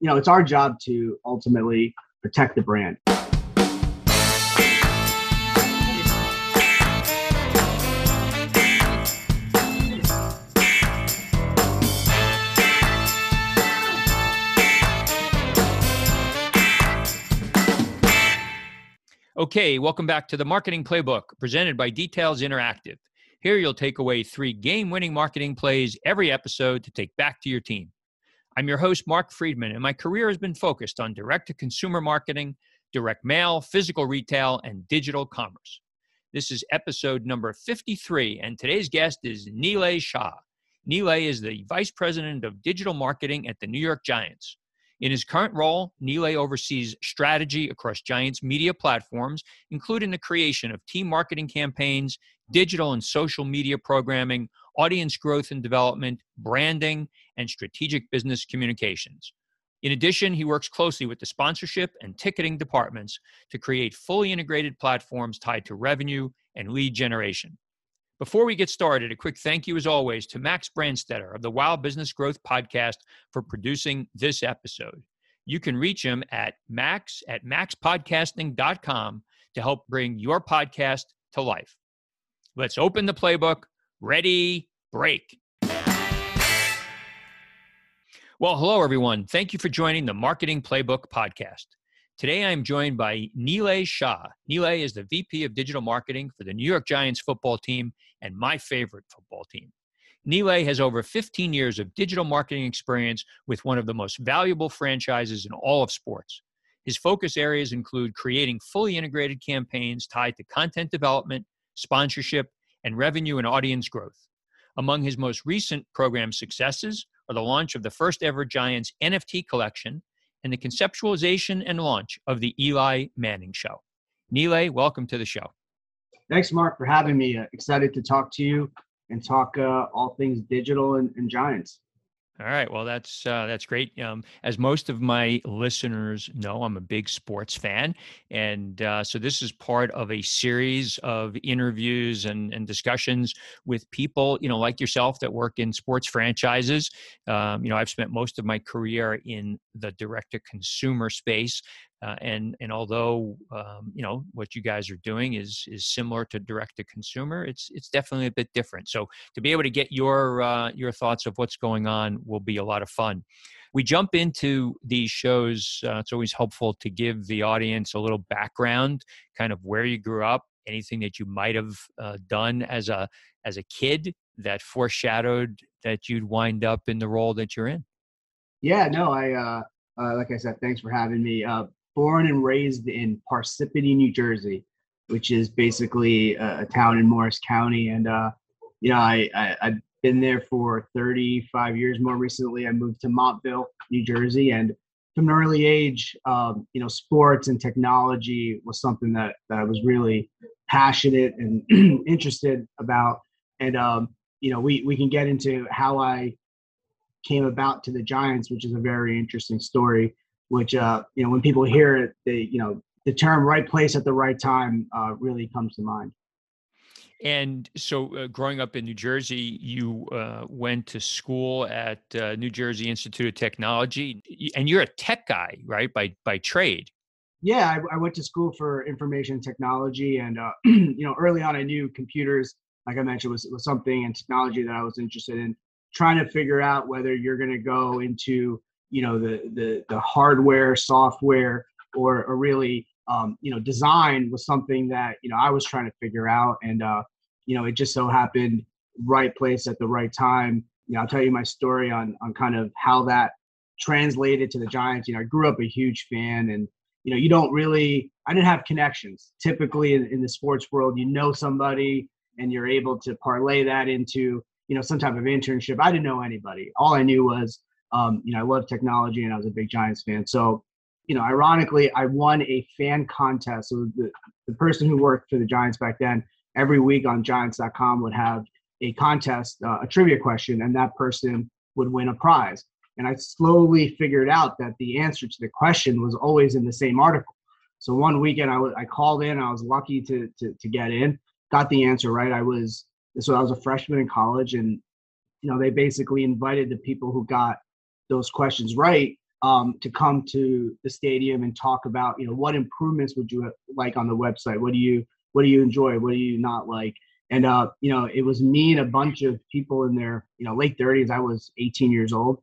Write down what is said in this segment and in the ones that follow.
you know, it's our job to ultimately protect the brand. Okay, welcome back to the Marketing Playbook presented by Details Interactive. Here you'll take away three game winning marketing plays every episode to take back to your team. I'm your host, Mark Friedman, and my career has been focused on direct to consumer marketing, direct mail, physical retail, and digital commerce. This is episode number 53, and today's guest is Nilay Shah. Nilay is the Vice President of Digital Marketing at the New York Giants. In his current role, Nilay oversees strategy across Giants media platforms, including the creation of team marketing campaigns, digital and social media programming, audience growth and development, branding, and strategic business communications. In addition, he works closely with the sponsorship and ticketing departments to create fully integrated platforms tied to revenue and lead generation. Before we get started, a quick thank you, as always, to Max Brandstetter of the Wow Business Growth Podcast for producing this episode. You can reach him at max at maxpodcasting.com to help bring your podcast to life. Let's open the playbook. Ready, break. Well, hello, everyone. Thank you for joining the Marketing Playbook Podcast. Today, I'm joined by Nilay Shah. Nilay is the VP of Digital Marketing for the New York Giants football team and my favorite football team. Nilay has over 15 years of digital marketing experience with one of the most valuable franchises in all of sports. His focus areas include creating fully integrated campaigns tied to content development, sponsorship, and revenue and audience growth. Among his most recent program successes are the launch of the first ever Giants NFT collection and the conceptualization and launch of the Eli Manning Show. Nilay, welcome to the show. Thanks, Mark, for having me. Uh, excited to talk to you and talk uh, all things digital and, and Giants. All right. Well, that's uh, that's great. Um, as most of my listeners know, I'm a big sports fan, and uh, so this is part of a series of interviews and, and discussions with people, you know, like yourself that work in sports franchises. Um, you know, I've spent most of my career in the direct-to-consumer space, uh, and and although um, you know what you guys are doing is is similar to direct to consumer, it's it's definitely a bit different. So to be able to get your uh, your thoughts of what's going on will be a lot of fun. We jump into these shows. Uh, it's always helpful to give the audience a little background, kind of where you grew up, anything that you might have uh, done as a as a kid that foreshadowed that you'd wind up in the role that you're in. Yeah, no, I uh, uh, like I said, thanks for having me. Born and raised in Parsippany, New Jersey, which is basically a, a town in Morris County. And, uh, you know, I, I, I've been there for 35 years. More recently, I moved to Montville, New Jersey. And from an early age, um, you know, sports and technology was something that, that I was really passionate and interested about. And, um, you know, we, we can get into how I came about to the Giants, which is a very interesting story which uh, you know when people hear it, they you know the term "right place at the right time" uh, really comes to mind. And so, uh, growing up in New Jersey, you uh, went to school at uh, New Jersey Institute of Technology, and you're a tech guy, right? By by trade. Yeah, I, I went to school for information technology, and uh, you know, early on, I knew computers, like I mentioned, was was something in technology that I was interested in. Trying to figure out whether you're going to go into you know the the the hardware, software, or, or really um, you know design was something that you know I was trying to figure out, and uh, you know it just so happened right place at the right time. You know, I'll tell you my story on on kind of how that translated to the Giants. You know, I grew up a huge fan, and you know, you don't really. I didn't have connections. Typically, in, in the sports world, you know somebody, and you're able to parlay that into you know some type of internship. I didn't know anybody. All I knew was um, you know, I love technology and I was a big Giants fan. So, you know, ironically, I won a fan contest. So the, the person who worked for the Giants back then, every week on Giants.com would have a contest, uh, a trivia question, and that person would win a prize. And I slowly figured out that the answer to the question was always in the same article. So one weekend I, w- I called in, I was lucky to, to, to get in, got the answer right. I was, so I was a freshman in college and, you know, they basically invited the people who got those questions right um, to come to the stadium and talk about you know what improvements would you like on the website? What do you what do you enjoy? What do you not like? And uh, you know it was me and a bunch of people in their you know late 30s i was 18 years old.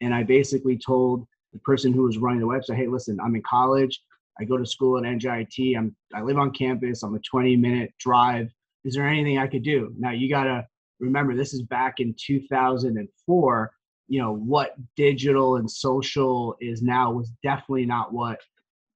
And i basically told the person who was running the website hey listen i'm in college. I go to school at njit i'm i live on campus. I'm a 20 minute drive. Is there anything i could do? Now you gotta remember this is back in 2004 you know what digital and social is now was definitely not what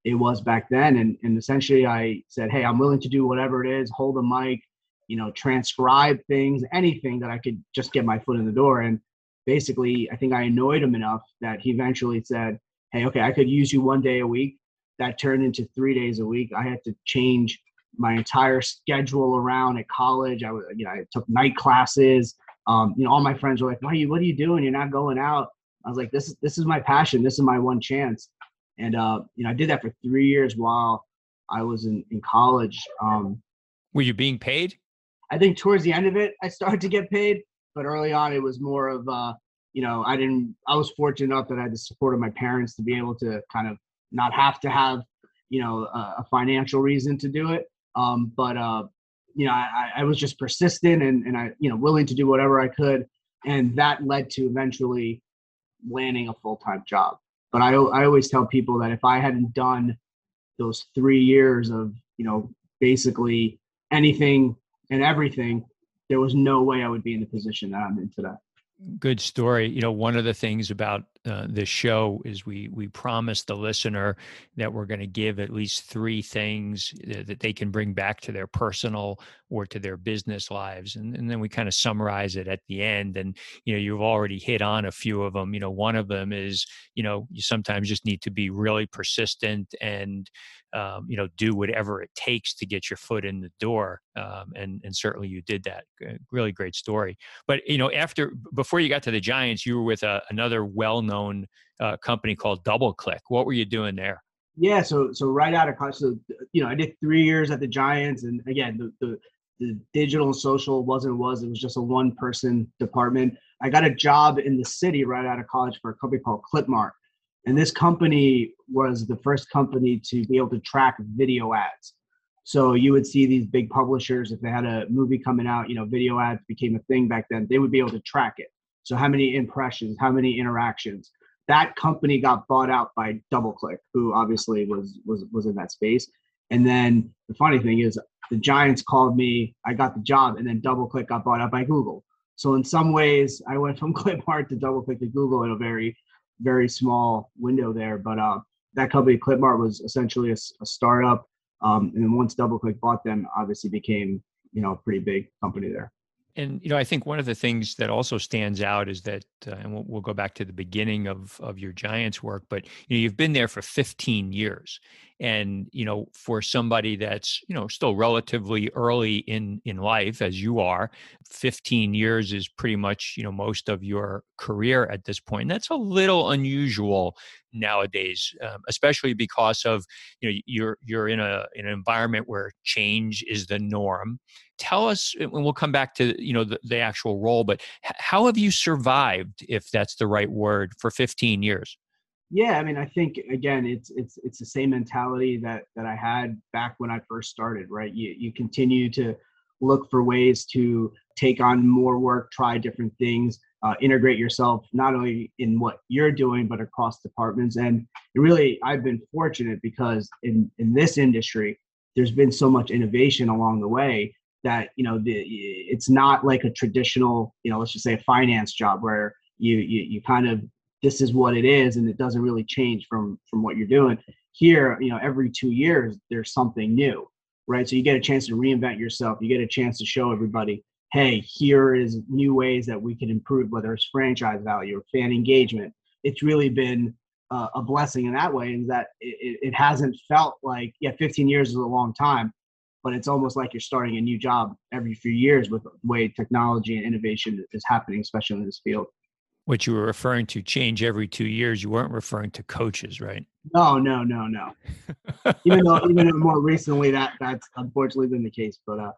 it was back then. And, and essentially i said hey i'm willing to do whatever it is hold a mic you know transcribe things anything that i could just get my foot in the door. And basically i think i annoyed him enough that he eventually said hey okay i could use you one day a week. That turned into three days a week. I had to change my entire schedule around at college. I was you know i took night classes um, you know, all my friends were like, "What are you? What are you doing? You're not going out." I was like, "This is this is my passion. This is my one chance." And uh, you know, I did that for three years while I was in in college. Um, were you being paid? I think towards the end of it, I started to get paid, but early on, it was more of uh, you know, I didn't. I was fortunate enough that I had the support of my parents to be able to kind of not have to have you know a, a financial reason to do it. Um, but uh, you know, I, I was just persistent and, and I, you know, willing to do whatever I could. And that led to eventually landing a full time job. But I, I always tell people that if I hadn't done those three years of, you know, basically anything and everything, there was no way I would be in the position that I'm in today good story. You know, one of the things about uh, this show is we we promise the listener that we're going to give at least three things that they can bring back to their personal or to their business lives, and, and then we kind of summarize it at the end. And you know, you've already hit on a few of them. You know, one of them is you know you sometimes just need to be really persistent and um, you know do whatever it takes to get your foot in the door um, and and certainly you did that really great story but you know after before you got to the giants you were with a, uh, another well-known uh, company called DoubleClick what were you doing there yeah so so right out of college so you know i did three years at the giants and again the, the the digital and social wasn't was it was just a one person department i got a job in the city right out of college for a company called Klipmart and this company was the first company to be able to track video ads. So you would see these big publishers, if they had a movie coming out, you know, video ads became a thing back then, they would be able to track it. So how many impressions, how many interactions. That company got bought out by DoubleClick, who obviously was was was in that space. And then the funny thing is the Giants called me, I got the job, and then DoubleClick got bought out by Google. So in some ways, I went from Klipmart to DoubleClick to Google in a very very small window there. But uh, that company, Klipmart, was essentially a, a startup. Um, and then once DoubleClick bought them, obviously became you know a pretty big company there. And you know, I think one of the things that also stands out is that, uh, and we'll, we'll, go back to the beginning of of your Giants work, but you know, you've been there for 15 years, and you know, for somebody that's you know still relatively early in in life as you are, 15 years is pretty much you know most of your career at this point. And that's a little unusual nowadays, um, especially because of you know you're you're in a in an environment where change is the norm tell us and we'll come back to you know the, the actual role but how have you survived if that's the right word for 15 years yeah i mean i think again it's it's it's the same mentality that that i had back when i first started right? You you continue to look for ways to take on more work try different things uh, integrate yourself not only in what you're doing but across departments. And really i've been fortunate because in in this industry there's been so much innovation along the way that you know the, it's not like a traditional you know let's just say a finance job where you, you you kind of this is what it is and it doesn't really change from from what you're doing. Here you know every two years there's something new right? So you get a chance to reinvent yourself. You get a chance to show everybody hey here is new ways that we can improve whether it's franchise value or fan engagement. It's really been uh, a blessing in that way is that it, it hasn't felt like yeah 15 years is a long time but it's almost like you're starting a new job every few years with the way technology and innovation is happening, especially in this field. What you were referring to change every two years, you weren't referring to coaches, right? No, no, no, no. even though, even though more recently that that's unfortunately been the case, but uh,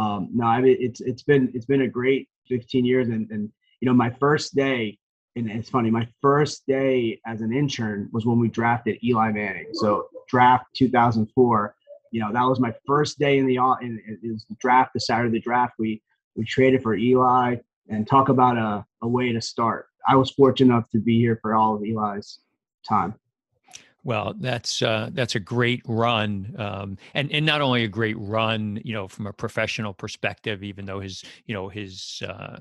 um, no, I mean it's it's been it's been a great 15 years, and and you know my first day and it's funny. My first day as an intern was when we drafted Eli Manning. So draft 2004. You know, that was my first day in the in, it was the draft, the Saturday draft. We we traded for Eli and talk about a, a way to start. I was fortunate enough to be here for all of Eli's time. Well, that's uh, that's a great run, um, and and not only a great run, you know, from a professional perspective, even though his you know his uh,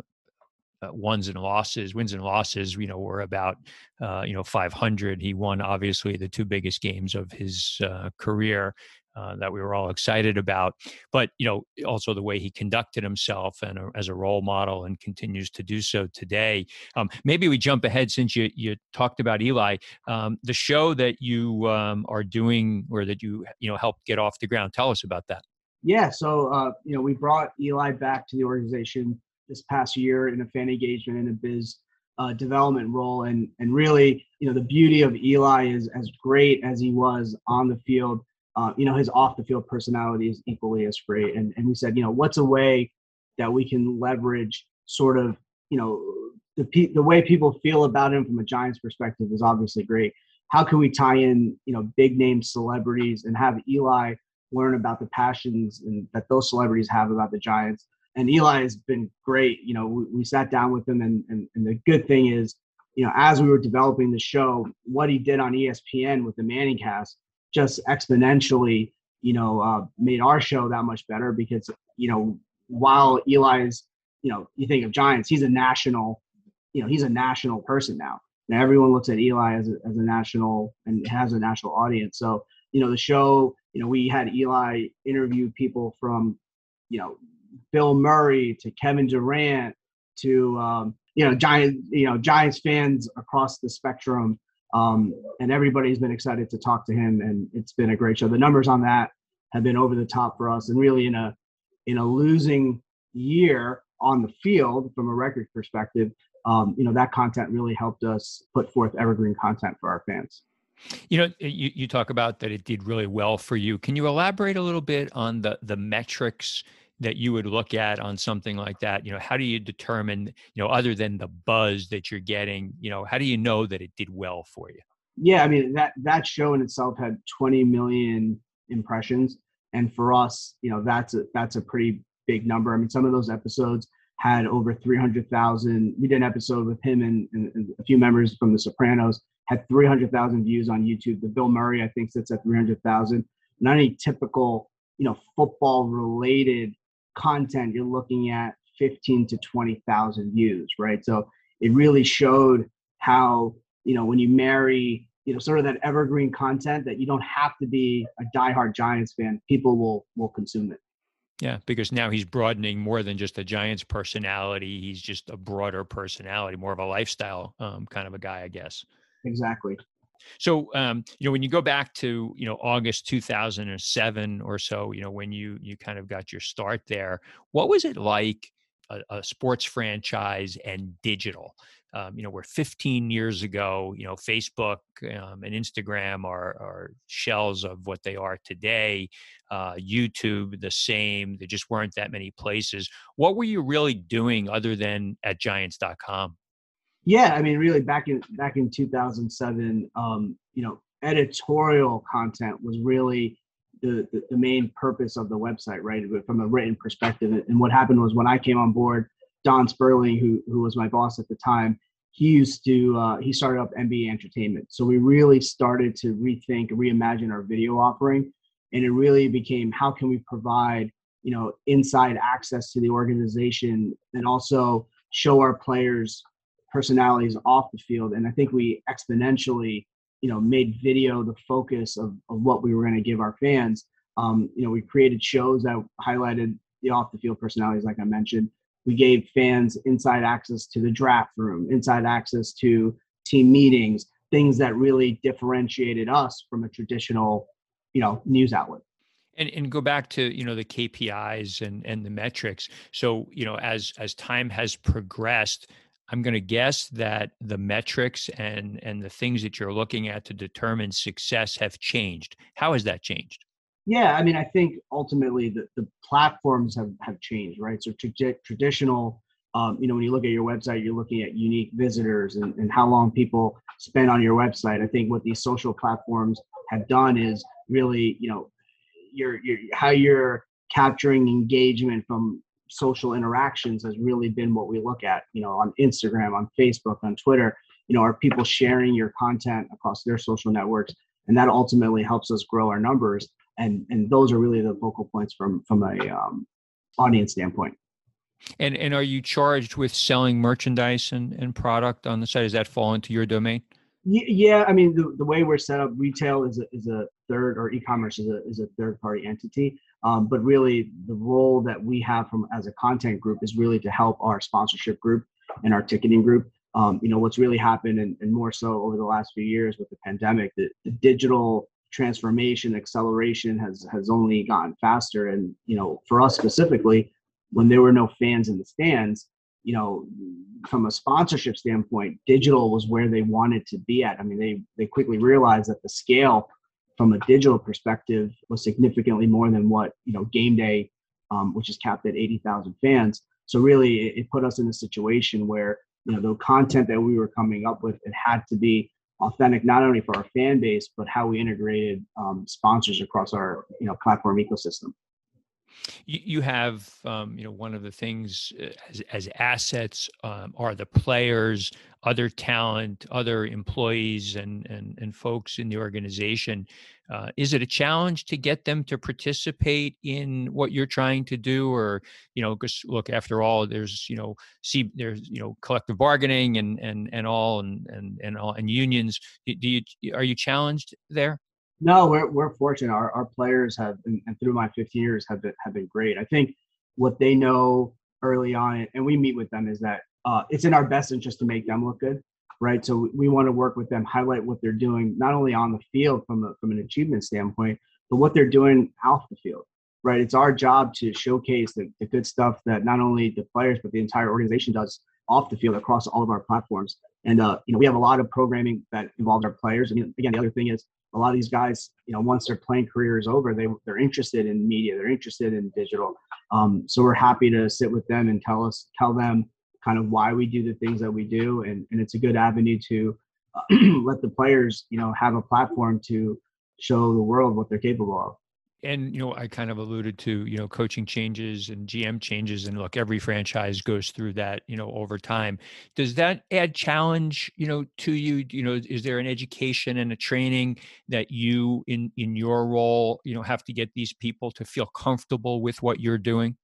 uh, ones and losses, wins and losses, you know, were about, uh, you know, 500. He won obviously the two biggest games of his uh, career uh, that we were all excited about. But you know, also the way he conducted himself and a, as a role model, and continues to do so today. Um, maybe we jump ahead since you you talked about Eli, um, the show that you um, are doing or that you you know helped get off the ground. Tell us about that. Yeah, so uh, you know, we brought Eli back to the organization this past year in a fan engagement and a biz uh, development role. And and really, you know, the beauty of Eli is as great as he was on the field. Uh, you know, his off the field personality is equally as great. And and we said, you know, what's a way that we can leverage sort of, you know, the pe- the way people feel about him from a Giants perspective is obviously great. How can we tie in, you know, big name celebrities and have Eli learn about the passions and that those celebrities have about the Giants and Eli has been great. You know, we, we sat down with him, and, and, and the good thing is, you know, as we were developing the show, what he did on ESPN with the ManningCast just exponentially, you know, uh, made our show that much better because, you know, while Eli's, you know, you think of Giants, he's a national, you know, he's a national person now. Now everyone looks at Eli as a, as a national and has a national audience. So, you know, the show, you know, we had Eli interview people from, you know, Bill Murray to Kevin Durant to um, you know Giant you know Giants fans across the spectrum, um, and everybody's been excited to talk to him, and it's been a great show. The numbers on that have been over the top for us, and really in a in a losing year on the field from a record perspective, um, you know that content really helped us put forth evergreen content for our fans. You know, you, you talk about that it did really well for you. Can you elaborate a little bit on the the metrics that you would look at on something like that? You know how do you determine you know other than the buzz that you're getting you know how do you know that it did well for you? Yeah i mean that that show in itself had 20 million impressions and for us you know that's a that's a pretty big number. I mean some of those episodes had over 300,000 we did an episode with him and, and, and a few members from the sopranos had 300,000 views on youtube. The bill murray i think sits at 300,000 not any typical you know football related content, you're looking at 15 to 20,000 views, right? So it really showed how, you know, when you marry, you know, sort of that evergreen content that you don't have to be a diehard Giants fan, people will will consume it. Yeah, because now he's broadening more than just a Giants personality. He's just a broader personality, more of a lifestyle um, kind of a guy, I guess. Exactly. So, um, you know, when you go back to you know August 2007 or so, you know, when you you kind of got your start there, what was it like a, a sports franchise and digital? Um, you know, we're 15 years ago. You know, Facebook um, and Instagram are, are shells of what they are today. Uh, YouTube, the same. There just weren't that many places. What were you really doing other than at Giants.com? Yeah, I mean, really, back in back in 2007, um, you know, editorial content was really the, the, the main purpose of the website, right? From a written perspective. And what happened was when I came on board, Don Sperling, who who was my boss at the time, he used to uh, he started up NBA Entertainment. So we really started to rethink, reimagine our video offering, and it really became how can we provide you know inside access to the organization and also show our players personalities off the field. And I think we exponentially, you know, made video the focus of, of what we were going to give our fans. Um, you know, we created shows that highlighted the off the field personalities, like I mentioned. We gave fans inside access to the draft room, inside access to team meetings, things that really differentiated us from a traditional, you know, news outlet. And, and go back to you know the KPIs and and the metrics. So you know as as time has progressed, I'm going to guess that the metrics and and the things that you're looking at to determine success have changed. How has that changed? Yeah, I mean, I think ultimately the, the platforms have, have changed, right? So tra- traditional um, you know, when you look at your website, you're looking at unique visitors and, and how long people spend on your website. I think what these social platforms have done is really, you know, your, your how you're capturing engagement from social interactions has really been what we look at, you know, on Instagram, on Facebook, on Twitter. You know, are people sharing your content across their social networks? And that ultimately helps us grow our numbers. And and those are really the focal points from from a um, audience standpoint. And and are you charged with selling merchandise and, and product on the site? Does that fall into your domain? Yeah, I mean the, the way we're set up, retail is a, is a third or e-commerce is a is a third party entity. Um, but really, the role that we have from as a content group is really to help our sponsorship group and our ticketing group. Um, you know what's really happened, and, and, more so over the last few years with the pandemic, the, the digital transformation acceleration has has only gotten faster. And you know, for us specifically, when there were no fans in the stands, you know, from a sponsorship standpoint, digital was where they wanted to be at. I mean, they they quickly realized that the scale from a digital perspective was significantly more than what you know game day, um, which is capped at eighty thousand fans. So really, it, it put us in a situation where you know the content that we were coming up with it had to be authentic not only for our fan base but how we integrated um, sponsors across our you know platform ecosystem you, you have, um, you know, one of the things uh, as, as assets um, are the players, other talent, other employees, and and and folks in the organization. Uh, is it a challenge to get them to participate in what you're trying to do, or you know, because look, after all, there's you know, see, there's you know, collective bargaining and and and all, and and and all, and unions. Do you are you challenged there? No, we're we're fortunate. Our our players have been, and through my 15 years have been have been great. I think what they know early on, and we meet with them, is that uh, it's in our best interest to make them look good, right? So we want to work with them, highlight what they're doing, not only on the field from a, from an achievement standpoint, but what they're doing off the field, right? It's our job to showcase the, the good stuff that not only the players but the entire organization does off the field across all of our platforms. And uh, you know, we have a lot of programming that involves our players. And again, the other thing is a lot of these guys, you know, once their playing career is over, they they're interested in media, they're interested in digital. Um, so we're happy to sit with them and tell us tell them kind of why we do the things that we do, and and it's a good avenue to let the players, you know, have a platform to show the world what they're capable of and you know i kind of alluded to you know coaching changes and gm changes and look every franchise goes through that you know over time. Does that add challenge you know to you? You know is there an education and a training that you in in your role you know have to get these people to feel comfortable with what you're doing?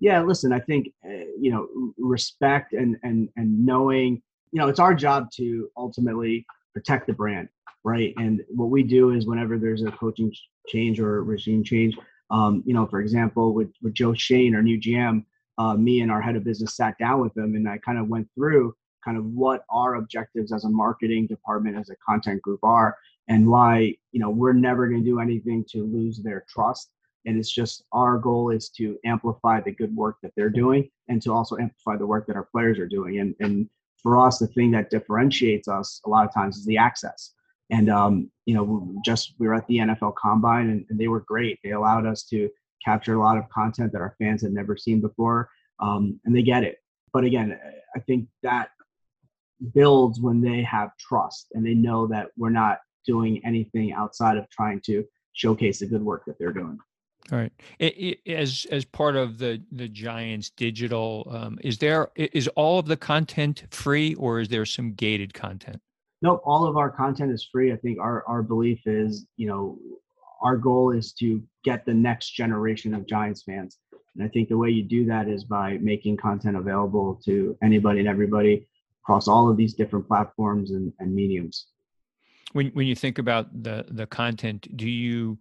Yeah listen i think uh, you know respect and and and knowing you know it's our job to ultimately protect the brand right and what we do is whenever there's a coaching change or regime change. Um, you know, for example, with, with Joe Schoen, our new GM, uh, me and our head of business sat down with them and I kind of went through kind of what our objectives as a marketing department, as a content group are, and why, you know, we're never going to do anything to lose their trust. And it's just our goal is to amplify the good work that they're doing and to also amplify the work that our players are doing. And, and for us, the thing that differentiates us a lot of times is the access. And um, you know, just we were at the NFL Combine, and, and, they were great. They allowed us to capture a lot of content that our fans had never seen before, um, and they get it. But again, I think that builds when they have trust and they know that we're not doing anything outside of trying to showcase the good work that they're doing. All right. It, it, as as part of the the Giants digital, um, is there is all of the content free or is there some gated content? nope all of our content is free i think our our belief is you know our goal is to get the next generation of giants fans and i think the way you do that is by making content available to anybody and everybody across all of these different platforms and, and mediums when when you think about the the content do you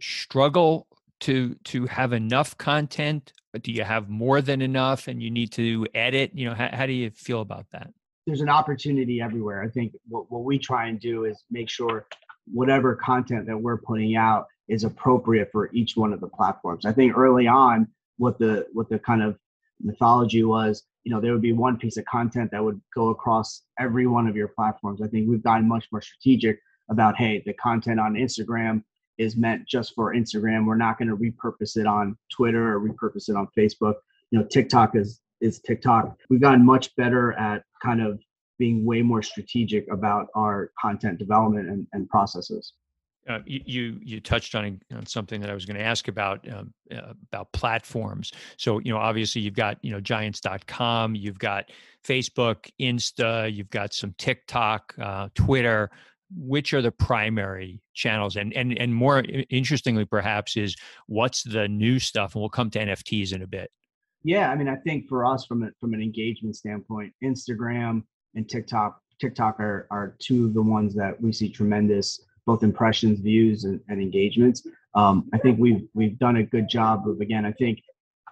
struggle to to have enough content do you have more than enough and you need to edit you know how, how do you feel about that there's an opportunity everywhere. I think what, what we try and do is make sure whatever content that we're putting out is appropriate for each one of the platforms. I think early on, what the what the kind of mythology was, you know, there would be one piece of content that would go across every one of your platforms. I think we've gotten much more strategic about, hey, the content on Instagram is meant just for Instagram. We're not going to repurpose it on Twitter or repurpose it on Facebook. You know, TikTok is is TikTok. We've gotten much better at kind of being way more strategic about our content development and, and processes. Uh, you you touched on, on something that I was going to ask about um, uh, about platforms. So you know, obviously you've got you know Giants.com, you've got Facebook, Insta, you've got some TikTok, uh, Twitter. Which are the primary channels? And and and more interestingly, perhaps, is what's the new stuff? And we'll come to NFTs in a bit. Yeah, I mean, I think for us, from a, from an engagement standpoint, Instagram and TikTok TikTok are are two of the ones that we see tremendous both impressions, views, and, and engagements. Um, I think we've we've done a good job of again. I think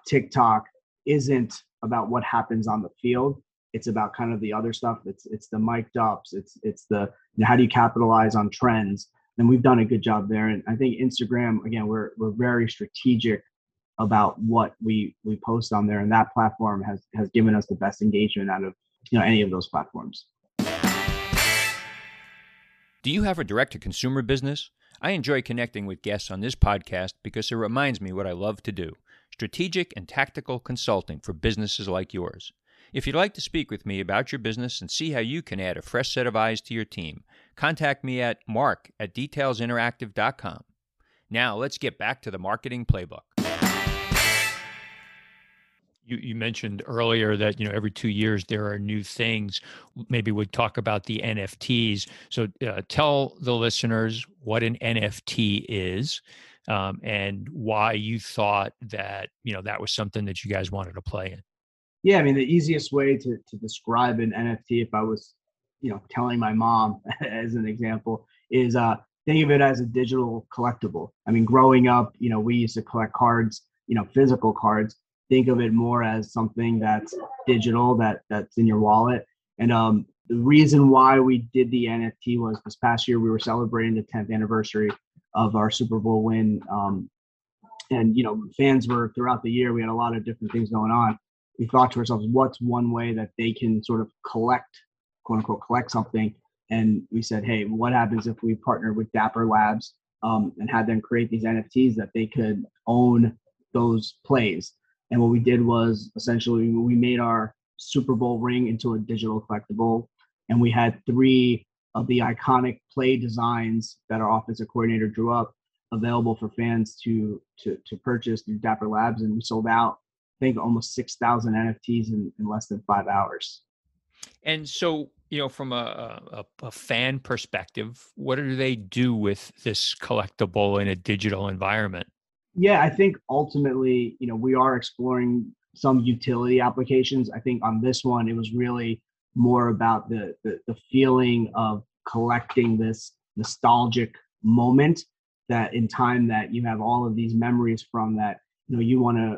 TikTok isn't about what happens on the field. It's about kind of the other stuff. It's it's the mic'd ups. It's it's the you know, how do you capitalize on trends. And we've done a good job there. And I think Instagram again, we're we're very strategic about what we we post on there, and that platform has has given us the best engagement out of you know any of those platforms. Do you have a direct to consumer business? I enjoy connecting with guests on this podcast because it reminds me what I love to do strategic and tactical consulting for businesses like yours. If you'd like to speak with me about your business and see how you can add a fresh set of eyes to your team, contact me at mark at detailsinteractive.com. Now, let's get back to the marketing playbook. You, you mentioned earlier that you know every two years there are new things. Maybe we'd talk about the nfts so uh, tell the listeners what an nft is um, and why you thought that you know that was something that you guys wanted to play in yeah i mean the easiest way to, to describe an nft if i was you know telling my mom as an example is uh think of it as a digital collectible. I mean growing up you know we used to collect cards you know physical cards. Think of it more as something that's digital that that's in your wallet. And um, the reason why we did the nft was this past year we were celebrating the 10th anniversary of our super bowl win um, and you know fans were throughout the year we had a lot of different things going on we thought to ourselves what's one way that they can sort of collect quote unquote collect something and we said hey what happens if we partner with dapper labs um, and had them create these nfts that they could own those plays and what we did was essentially we made our Super Bowl ring into a digital collectible, and we had three of the iconic play designs that our offensive coordinator drew up available for fans to to to purchase through Dapper Labs, and we sold out. Think almost six thousand NFTs in, in less than five hours. And so, you know, from a, a, a fan perspective, what do they do with this collectible in a digital environment? Yeah, I think ultimately, you know, we are exploring some utility applications. I think on this one, it was really more about the, the, the feeling of collecting this nostalgic moment that in time that you have all of these memories from that you know you want to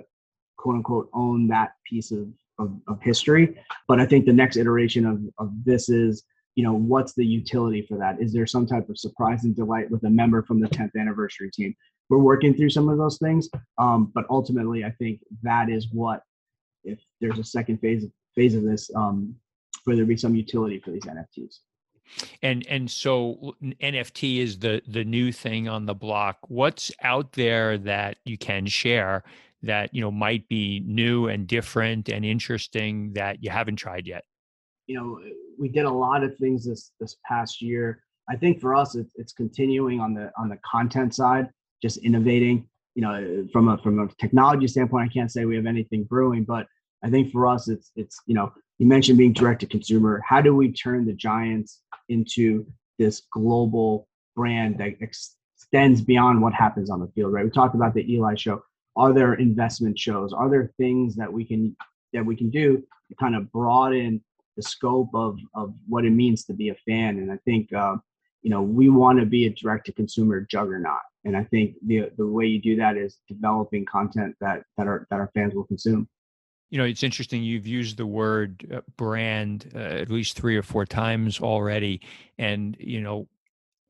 quote unquote own that piece of, of, of history but i think the next iteration of, of this is you know what's the utility for that is there some type of surprise and delight with a member from the 10th anniversary team we're working through some of those things. Um, but ultimately, I think that is what, if there's a second phase phase of this, um, where there be some utility for these NFTs. And and so NFT is the the new thing on the block. What's out there that you can share that you know might be new and different and interesting that you haven't tried yet? You know, eh, we did a lot of things this this past year. I think for us, it's, it's continuing on the on the content side just innovating. You know, eh, from a from a technology standpoint, I can't say we have anything brewing, but I think for us, it's it's you know, you mentioned being direct to consumer. How do we turn the Giants into this global brand that extends beyond what happens on the field? Right. We talked about the Eli show. Are there investment shows? Are there things that we can that we can do to kind of broaden the scope of of what it means to be a fan? And I think uh, you know we want to be a direct to consumer juggernaut and I think the the way you do that is developing content that that our that our fans will consume. You know, it's interesting. You've used the word uh, brand uh, at least three or four times already, and you know,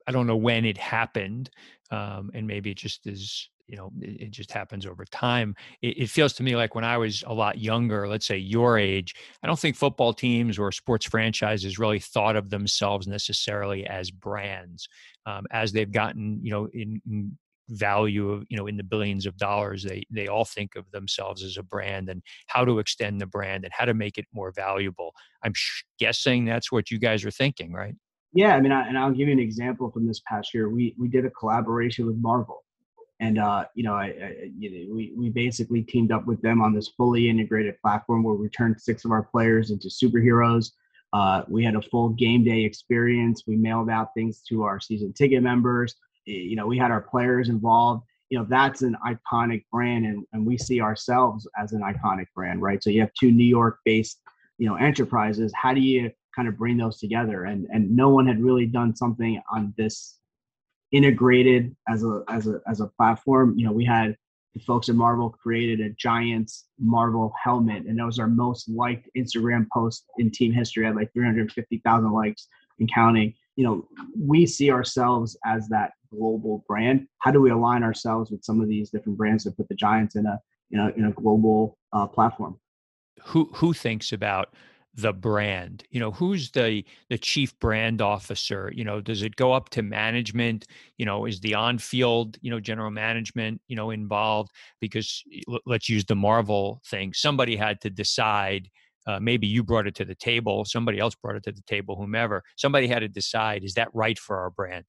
I don't know when it happened, um, and maybe it just is you know it, it just happens over time. It, it, feels to me like when i was a lot younger let's say your age i don't think football teams or sports franchises really thought of themselves necessarily as brands um, as they've gotten you know in, in value of you know in the billions of dollars they they all think of themselves as a brand and how to extend the brand and how to make it more valuable. I'm sh- guessing that's what you guys are thinking right? Yeah i mean I, and i'll give you an example from this past year. We we did a collaboration with marvel and uh, you know, I, I, you know, we we basically teamed up with them on this fully integrated platform where we turned six of our players into superheroes. Uh, we had a full game day experience. We mailed out things to our season ticket members. You know, we had our players involved. You know, that's an iconic brand, and, and we see ourselves as an iconic brand, right? So you have two New York-based, you know, enterprises. How do you kind of bring those together? And and no one had really done something on this integrated as a as a as a platform. You know, we had the folks at Marvel created a Giants Marvel helmet, and that was our most liked Instagram post in team history. Had like 350,000 likes and counting. You know, we see ourselves as that global brand. How do we align ourselves with some of these different brands that put the Giants in a you know in a global uh, platform? Who who thinks about the brand you know who's the the chief brand officer you know does it go up to management? You know is the on field you know general management you know involved? Because let's use the marvel thing somebody had to decide uh, maybe you brought it to the table somebody else brought it to the table whomever somebody had to decide is that right for our brand?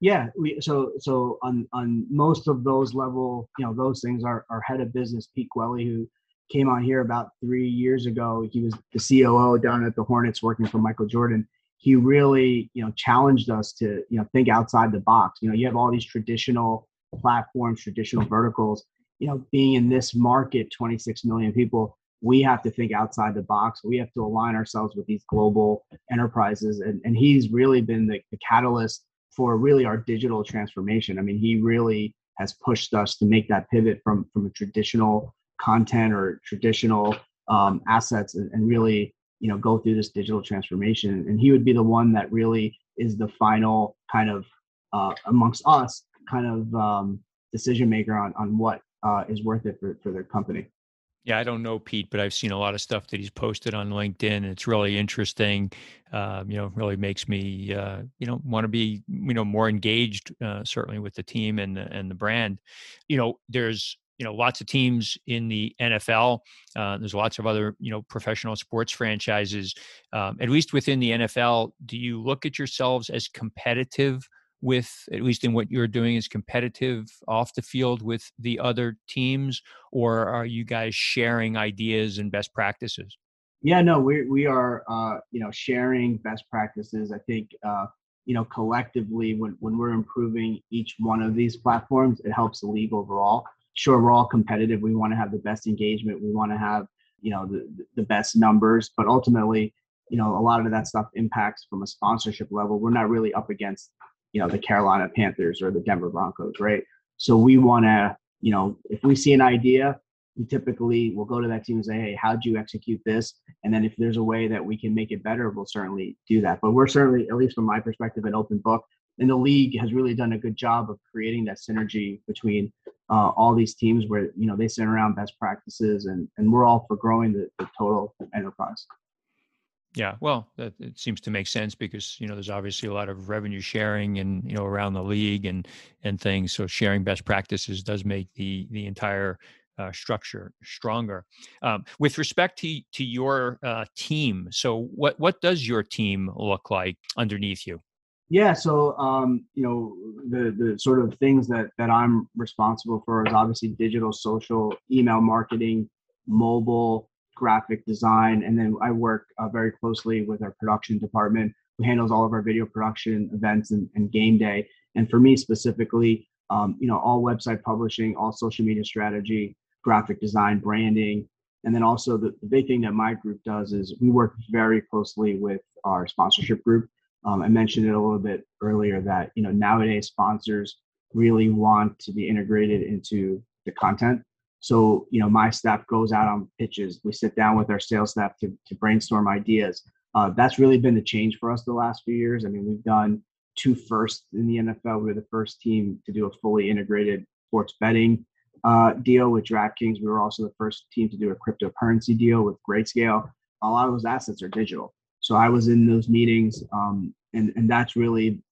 Yeah we, so so on on most of those level you know those things are our head of business pete Guelli, who came on here about three years ago. He was the COO down at the Hornets working for Michael Jordan. He really, you know, challenged us to, you know, think outside the box. You know, you have all these traditional platforms, traditional verticals. You know, being in this market, 26 million people, we have to think outside the box. We have to align ourselves with these global enterprises. And, and he's really been the, the catalyst for really our digital transformation. I mean, he really has pushed us to make that pivot from from a traditional content or traditional um, assets and, and, really you know go through this digital transformation and he would be the one that really is the final kind of uh, amongst us kind of um, decision maker on on what uh, is worth it for, for their company yeah, I don't know Pete, but I've seen a lot of stuff that he's posted on LinkedIn. It's really interesting. Uh, you know, really makes me, uh, you know, want to be, you know, more engaged, uh, certainly with the team and the, and the brand. You know, there's you know lots of teams in the NFL. Uh, there's lots of other you know professional sports franchises. Um, at least within the NFL, do you look at yourselves as competitive with at least in what you're doing is competitive off the field with the other teams, or are you guys sharing ideas and best practices? Yeah, no, we we are uh, you know sharing best practices. I think. Uh, you know, collectively, when, when we're improving each one of these platforms, it helps the league overall sure we're all competitive. We want to have the best engagement. We want to have you know the, the best numbers. But ultimately you know a lot of that stuff impacts from a sponsorship level. We're not really up against you know the carolina panthers or the denver broncos right? So we want to you know if we see an idea we typically will go to that team and say hey how'd you execute this? And then if there's a way that we can make it better we'll certainly do that. But we're certainly at least from my perspective an open book. And the league has really done a good job of creating that synergy between uh, all these teams where you know they send around best practices and and we're all for growing the, the total enterprise yeah well that, it seems to make sense because you know there's obviously a lot of revenue sharing and you know around the league and and things so sharing best practices does make the the entire uh, structure stronger. Um, with respect to to your uh, team, so what what does your team look like underneath you? Yeah, so um, you know the the sort of things that that I'm responsible for is obviously digital, social, email marketing, mobile, graphic design, and then I work uh, very closely with our production department who handles all of our video production events and, and game day. And for me specifically, um, you know, all website publishing, all social media strategy, graphic design, branding, and then also the, the big thing that my group does is we work very closely with our sponsorship group. Um, I mentioned it a little bit earlier that you know nowadays sponsors really want to be integrated into the content. So you know my staff goes out on pitches. We sit down with our sales staff to to brainstorm ideas. Uh, that's really been the change for us the last few years. I mean, we've done two firsts in the NFL. We are the first team to do a fully integrated sports betting uh, deal with DraftKings. We were also the first team to do a cryptocurrency deal with Grayscale. A lot of those assets are digital. So I was in those meetings, um, and and that's really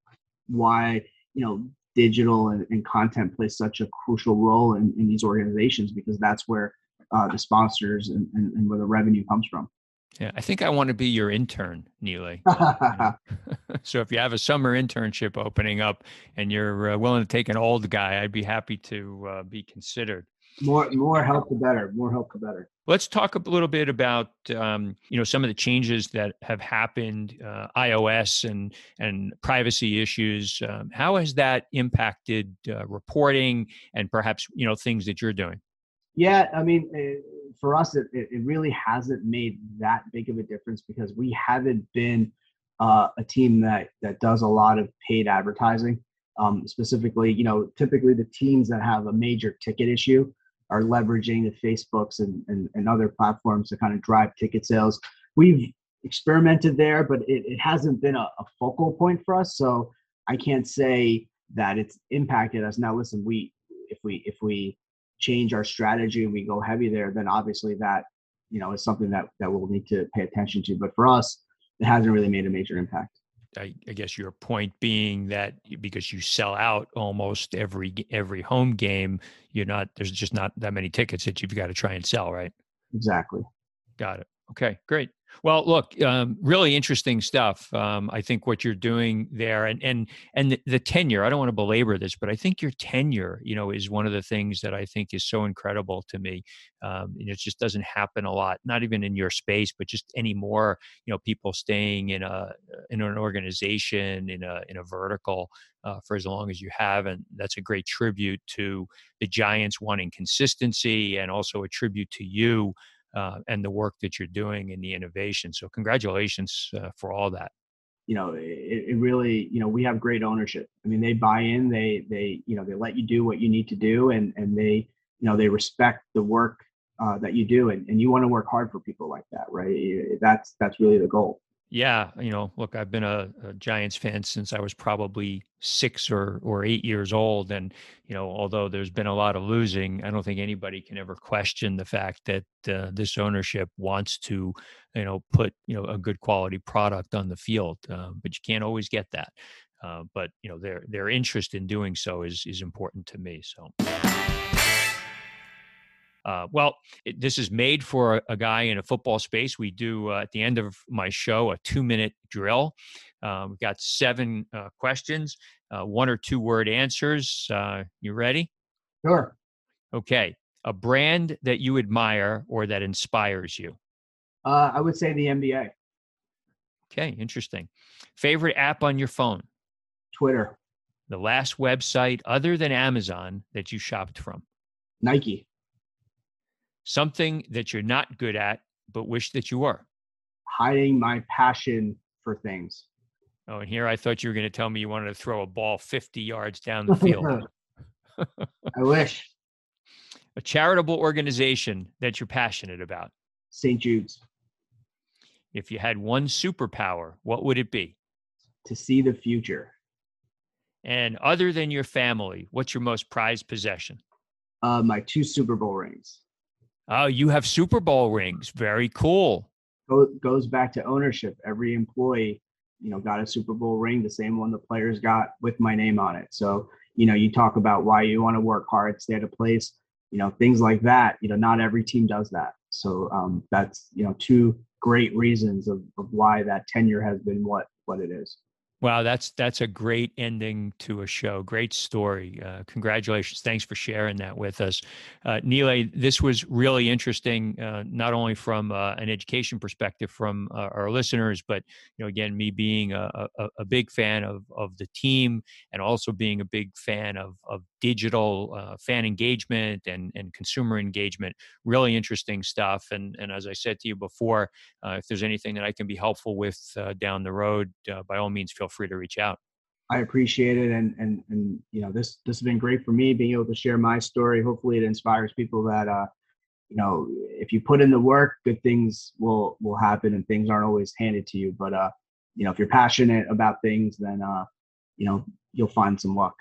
why you know digital and, and content plays such a crucial role in, in these organizations because that's where uh, the sponsors and, and, and, where the revenue comes from. Yeah, I think I want to be your intern, Neely. so if you have a summer internship opening up and you're uh, willing to take an old guy, I'd be happy to uh, be considered. More, more help the better. More help the better. Let's talk a little bit about um, you know some of the changes that have happened, uh, iOS and and privacy issues. Um, how has that impacted uh, reporting and perhaps you know things that you're doing? Yeah, I mean, eh, for us, it, it really hasn't made that big of a difference because we haven't been uh, a team that that does a lot of paid advertising. Um, specifically, you know, typically the teams that have a major ticket issue are leveraging the Facebooks and, and, and other platforms to kind of drive ticket sales. We've experimented there, but it, it hasn't been a, a focal point for us. So I can't say that it's impacted us. Now, listen, we if we if we change our strategy and we go heavy there, then obviously that you know is something that that we'll need to pay attention to. But for us, it hasn't really made a major impact. I, I, guess your point being that because you sell out almost every every home game, you're not there's just not that many tickets that you've got to try and sell, right? Exactly. Got it. Okay, great. Well, look, um, really interesting stuff. Um, I think what you're doing there, and and and the, the, tenure. I don't want to belabor this, but I think your tenure, you know, is one of the things that I think is so incredible to me. Um, know, it just doesn't happen a lot, not even in your space, but just anymore. You know, people staying in a in an organization in a in a vertical uh, for as long as you have, and that's a great tribute to the Giants wanting consistency, and also a tribute to you uh, and the work that you're doing and the innovation. So congratulations uh, for all that. You know, it, it, really, you know, we have great ownership. I mean, they buy in, they, they, you know, they let you do what you need to do and, and they, you know, they respect the work uh, that you do. And, and you want to work hard for people like that, right? That's, that's really the goal. Yeah, you know, look, I've been a, a, Giants fan since I was probably six or or eight years old, and you know, although there's been a lot of losing, I don't think anybody can ever question the fact that uh, this ownership wants to, you know, put you know a good quality product on the field, uh, but you can't always get that. Uh, but you know, their their interest in doing so is is important to me. So. Uh, well, it, this is made for a, a, guy in a football space. We do uh, at the end of my show a two minute drill. Uh, we've got seven uh, questions, uh, one or two word answers. Uh, you ready? Sure. Okay. A brand that you admire or that inspires you? I would say the NBA. Okay, interesting. Favorite app on your phone? Twitter. The last website other than Amazon that you shopped from? Nike something that you're not good at, but wish that you were? Hiding my passion for things. Oh, and here I thought you were going to tell me you wanted to throw a ball 50 yards down the field. I wish. A charitable organization that you're passionate about. St. Jude's. If you had one superpower, what would it be? To see the future. And other than your family, what's your most prized possession? Uh, my two Super Bowl rings. Oh, you have Super Bowl rings. Very cool. Go, goes back to ownership. Every employee, you know, got a Super Bowl ring, the same one the players got with my name on it. So, you know, you talk about why you want to work hard, stay at a place, you know, things like that. You know, not every team does that. So um, that's, you know, two great reasons of, of why that tenure has been what what it is. Wow, that's that's a great ending to a show. Great story. Uh, congratulations. Thanks for sharing that with us, uh. This was really interesting, uh, not only from uh, an education perspective from uh, our listeners, but you know, again, me being a, a, a, big fan of of the team and also being a big fan of of digital uh, fan engagement and and consumer engagement. Really interesting stuff. And and as I said to you before, if there's anything that I can be helpful with down the road, by all means, feel free to reach out. I appreciate it, and and and you know this this has been great for me being able to share my story. Hopefully, it inspires people that uh, you know if you put in the work, good things will will happen, and things aren't always handed to you. But uh, you know if you're passionate about things, then uh, you know you'll find some luck.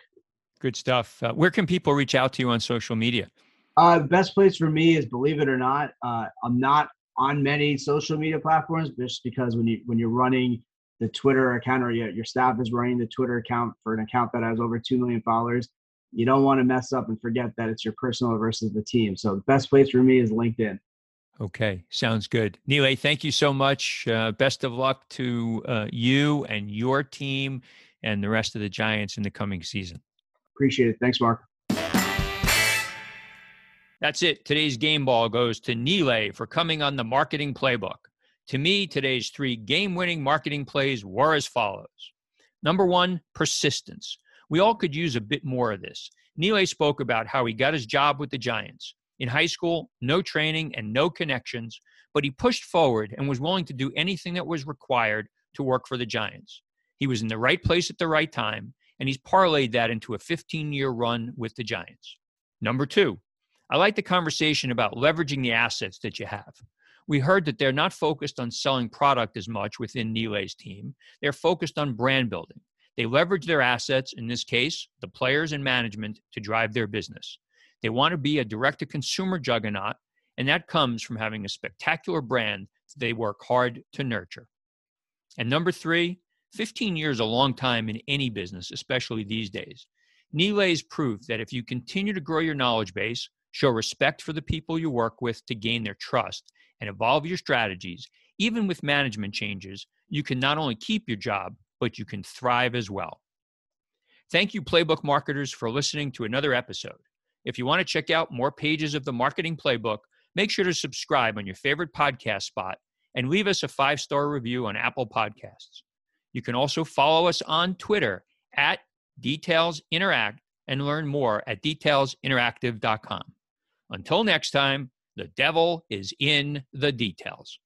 Good stuff. Uh, where can people reach out to you on social media? Uh, best place for me is believe it or not, uh, I'm not on many social media platforms just because when you when you're running the Twitter account or your your staff is running the Twitter account for an account that has over 2 million followers, you don't want to mess up and forget that it's your personal versus the team. So the best place for me is LinkedIn. Okay, sounds good. Nilay, thank you so much. Uh, best of luck to uh, you and your team and the rest of the Giants in the coming season. Appreciate it. Thanks, Mark. That's it. Today's game ball goes to Nilay for coming on the marketing playbook. To me, today's three game winning marketing plays were as follows. Number one, persistence. We all could use a bit more of this. Nilay spoke about how he got his job with the Giants. In high school, no training and no connections, but he pushed forward and was willing to do anything that was required to work for the Giants. He was in the right place at the right time, and he's parlayed that into a 15 year run with the Giants. Number two, I like the conversation about leveraging the assets that you have. We heard that they're not focused on selling product as much within Nilay's team. They're focused on brand building. They leverage their assets, in this case, the players and management, to drive their business. They want to be a direct to consumer juggernaut, and that comes from having a spectacular brand they work hard to nurture. And number three, 15 years a long time in any business, especially these days. Nilay's proof that if you continue to grow your knowledge base, Show respect for the people you work with to gain their trust and evolve your strategies. Even with management changes, you can not only keep your job, but you can thrive as well. Thank you, Playbook marketers, for listening to another episode. If you want to check out more pages of the Marketing Playbook, make sure to subscribe on your favorite podcast spot and leave us a five star review on Apple Podcasts. You can also follow us on Twitter at Details Interact and learn more at detailsinteractive.com. Until next time, the devil is in the details.